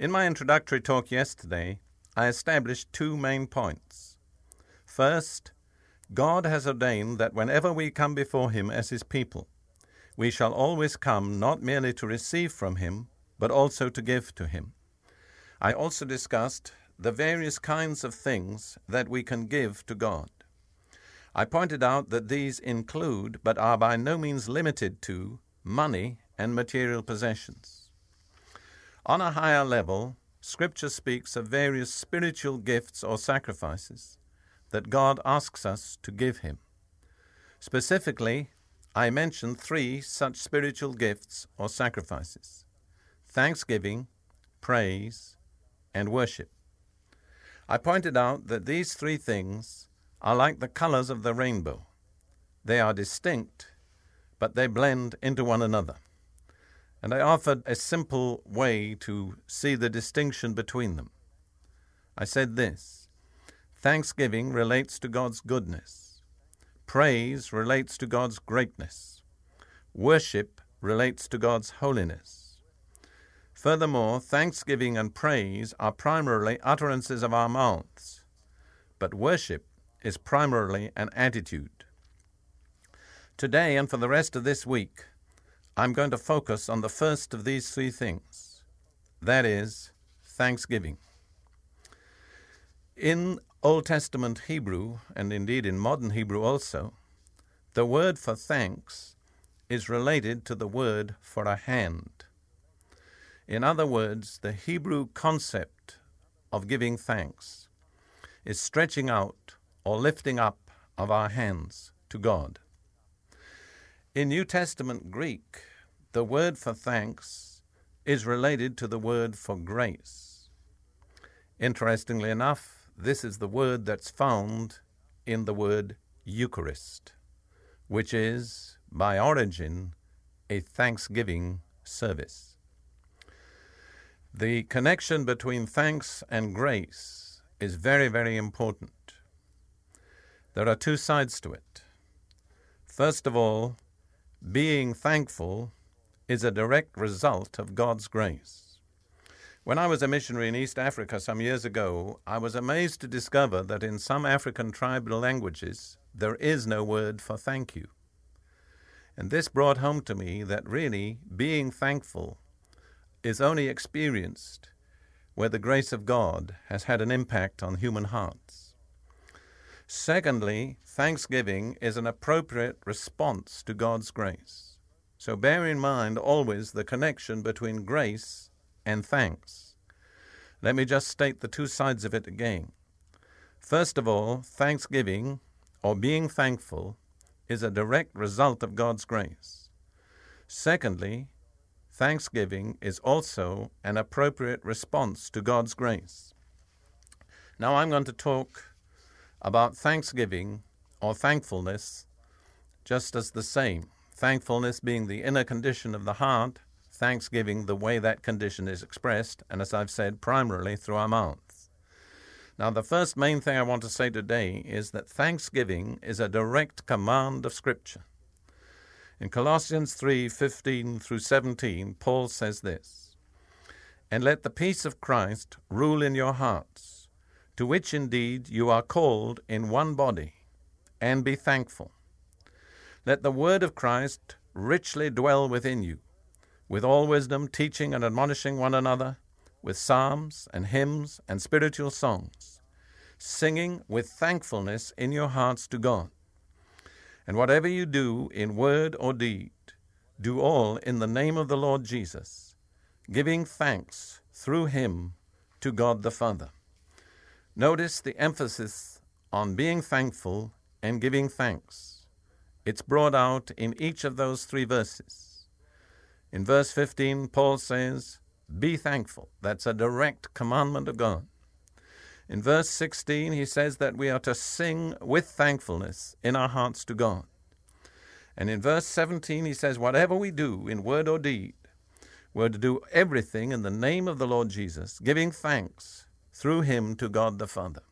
In my introductory talk yesterday, I established two main points. First, God has ordained that whenever we come before Him as His people, we shall always come not merely to receive from Him, but also to give to Him. I also discussed the various kinds of things that we can give to God. I pointed out that these include, but are by no means limited to, money and material possessions. On a higher level, Scripture speaks of various spiritual gifts or sacrifices that God asks us to give Him. Specifically, I mentioned three such spiritual gifts or sacrifices thanksgiving, praise, and worship. I pointed out that these three things are like the colors of the rainbow. They are distinct, but they blend into one another. And I offered a simple way to see the distinction between them. I said this Thanksgiving relates to God's goodness, praise relates to God's greatness, worship relates to God's holiness. Furthermore, thanksgiving and praise are primarily utterances of our mouths, but worship is primarily an attitude. Today and for the rest of this week, I'm going to focus on the first of these three things that is, thanksgiving. In Old Testament Hebrew, and indeed in modern Hebrew also, the word for thanks is related to the word for a hand. In other words, the Hebrew concept of giving thanks is stretching out or lifting up of our hands to God. In New Testament Greek, the word for thanks is related to the word for grace. Interestingly enough, this is the word that's found in the word Eucharist, which is, by origin, a thanksgiving service. The connection between thanks and grace is very, very important. There are two sides to it. First of all, being thankful is a direct result of God's grace. When I was a missionary in East Africa some years ago, I was amazed to discover that in some African tribal languages there is no word for thank you. And this brought home to me that really being thankful is only experienced where the grace of God has had an impact on human hearts. Secondly, thanksgiving is an appropriate response to God's grace. So bear in mind always the connection between grace and thanks. Let me just state the two sides of it again. First of all, thanksgiving, or being thankful, is a direct result of God's grace. Secondly, thanksgiving is also an appropriate response to God's grace. Now I'm going to talk about thanksgiving or thankfulness just as the same. Thankfulness being the inner condition of the heart, thanksgiving the way that condition is expressed, and as I've said, primarily through our mouths. Now, the first main thing I want to say today is that thanksgiving is a direct command of Scripture. In Colossians 3 15 through 17, Paul says this And let the peace of Christ rule in your hearts to which indeed you are called in one body, and be thankful. Let the word of Christ richly dwell within you, with all wisdom, teaching and admonishing one another, with psalms and hymns and spiritual songs, singing with thankfulness in your hearts to God. And whatever you do in word or deed, do all in the name of the Lord Jesus, giving thanks through him to God the Father. Notice the emphasis on being thankful and giving thanks. It's brought out in each of those three verses. In verse 15, Paul says, Be thankful. That's a direct commandment of God. In verse 16, he says that we are to sing with thankfulness in our hearts to God. And in verse 17, he says, Whatever we do in word or deed, we're to do everything in the name of the Lord Jesus, giving thanks through him to God the Father.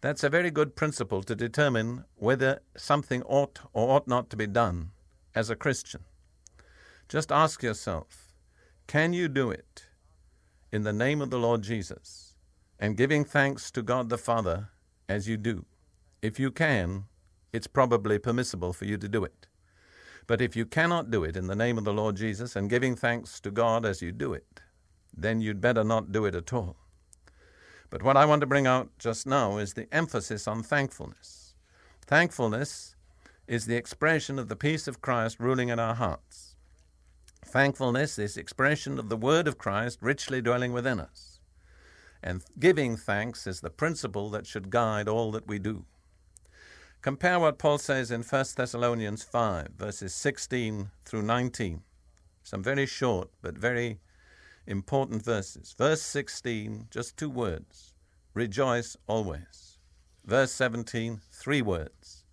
That's a very good principle to determine whether something ought or ought not to be done as a Christian. Just ask yourself can you do it in the name of the Lord Jesus and giving thanks to God the Father as you do? If you can, it's probably permissible for you to do it. But if you cannot do it in the name of the Lord Jesus and giving thanks to God as you do it, then you'd better not do it at all. But what I want to bring out just now is the emphasis on thankfulness. Thankfulness is the expression of the peace of Christ ruling in our hearts. Thankfulness is expression of the word of Christ richly dwelling within us. And giving thanks is the principle that should guide all that we do. Compare what Paul says in 1 Thessalonians 5, verses 16 through 19. Some very short but very important verses. Verse 16, just two words rejoice always. Verse 17, three words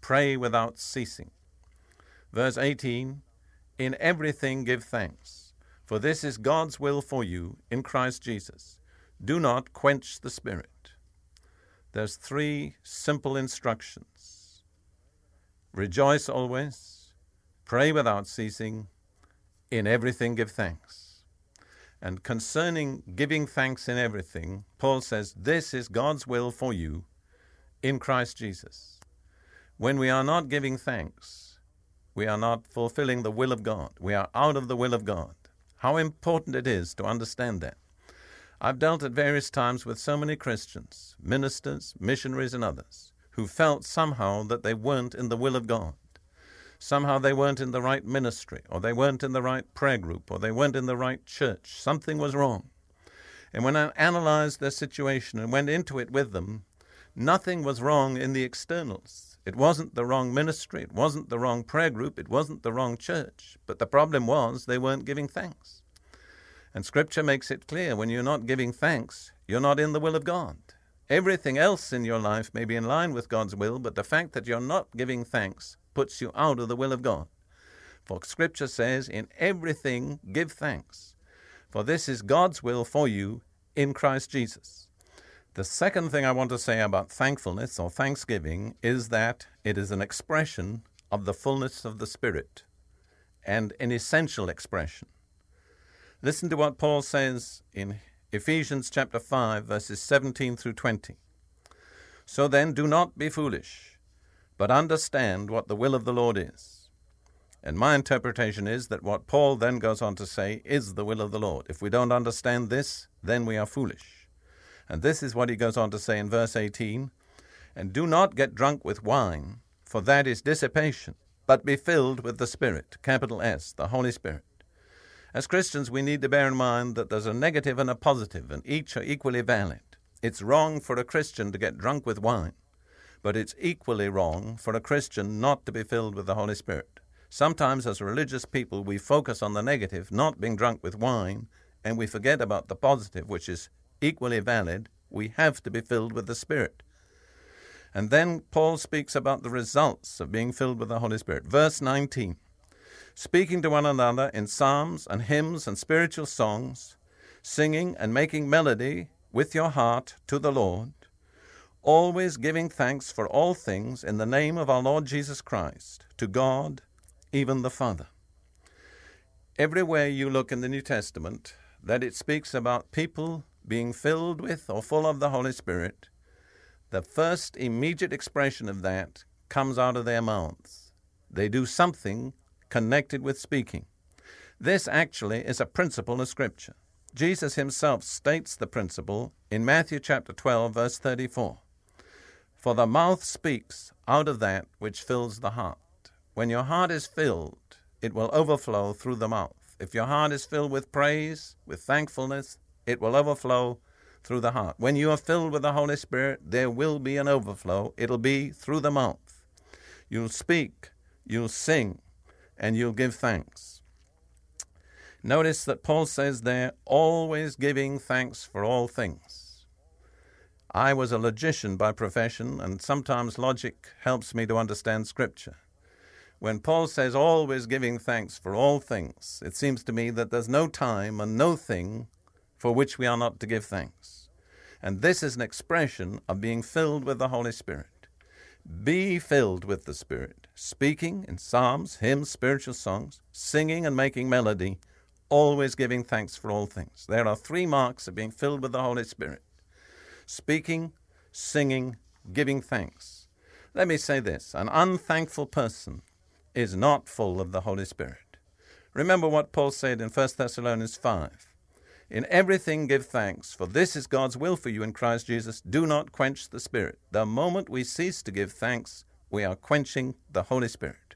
pray without ceasing. Verse 18, in everything give thanks, for this is God's will for you in Christ Jesus. Do not quench the Spirit. There's three simple instructions rejoice always, pray without ceasing, in everything give thanks. And concerning giving thanks in everything, Paul says, This is God's will for you in Christ Jesus. When we are not giving thanks, we are not fulfilling the will of God. We are out of the will of God. How important it is to understand that. I've dealt at various times with so many Christians, ministers, missionaries, and others, who felt somehow that they weren't in the will of God somehow they weren't in the right ministry, or they weren't in the right prayer group, or they weren't in the right church. Something was wrong. And when I analyzed their situation and went into it with them, nothing was wrong in the externals. It wasn't the wrong ministry, it wasn't the wrong prayer group, it wasn't the wrong church. But the problem was they weren't giving thanks. And Scripture makes it clear when you're not giving thanks, you're not in the will of God. Everything else in your life may be in line with God's will, but the fact that you're not giving thanks puts you out of the will of God. For Scripture says, In everything give thanks, for this is God's will for you in Christ Jesus. The second thing I want to say about thankfulness or thanksgiving is that it is an expression of the fullness of the Spirit and an essential expression. Listen to what Paul says in Ephesians chapter 5, verses 17 through 20. So then, do not be foolish, but understand what the will of the Lord is. And my interpretation is that what Paul then goes on to say is the will of the Lord. If we don't understand this, then we are foolish. And this is what he goes on to say in verse 18 And do not get drunk with wine, for that is dissipation, but be filled with the Spirit, capital S, the Holy Spirit as Christians, we need to bear in mind that there's a negative and a positive, and each are equally valid. It's wrong for a Christian to get drunk with wine, but it's equally wrong for a Christian not to be filled with the Holy Spirit. Sometimes, as religious people, we focus on the negative, not being drunk with wine, and we forget about the positive, which is equally valid. We have to be filled with the Spirit. And then Paul speaks about the results of being filled with the Holy Spirit. Verse 19 speaking to one another in psalms and hymns and spiritual songs, singing and making melody with your heart to the Lord, always giving thanks for all things in the name of our Lord Jesus Christ, to God, even the Father. Everywhere you look in the New Testament, that it speaks about people being filled with or full of the Holy Spirit, the first immediate expression of that comes out of their mouths. They do something connected with speaking. This actually is a principle of Scripture. Jesus himself states the principle in Matthew chapter 12, verse 34. For the mouth speaks out of that which fills the heart. When your heart is filled, it will overflow through the mouth. If your heart is filled with praise, with thankfulness, it will overflow through the heart. When you are filled with the Holy Spirit, there will be an overflow. It'll be through the mouth. You'll speak, you'll sing, and you'll give thanks. Notice that Paul says there, always giving thanks for all things. I was a logician by profession, and sometimes logic helps me to understand Scripture. When Paul says always giving thanks for all things, it seems to me that there's no time and no thing for which we are not to give thanks. And this is an expression of being filled with the Holy Spirit. Be filled with the Spirit, speaking in psalms, hymns, spiritual songs, singing and making melody, always giving thanks for all things. There are three marks of being filled with the Holy Spirit speaking, singing, giving thanks. Let me say this an unthankful person is not full of the Holy Spirit. Remember what Paul said in 1 Thessalonians 5 in everything give thanks, for this is God's will for you in Christ Jesus. Do not quench the Spirit. The moment we cease to give thanks, we are quenching the Holy Spirit.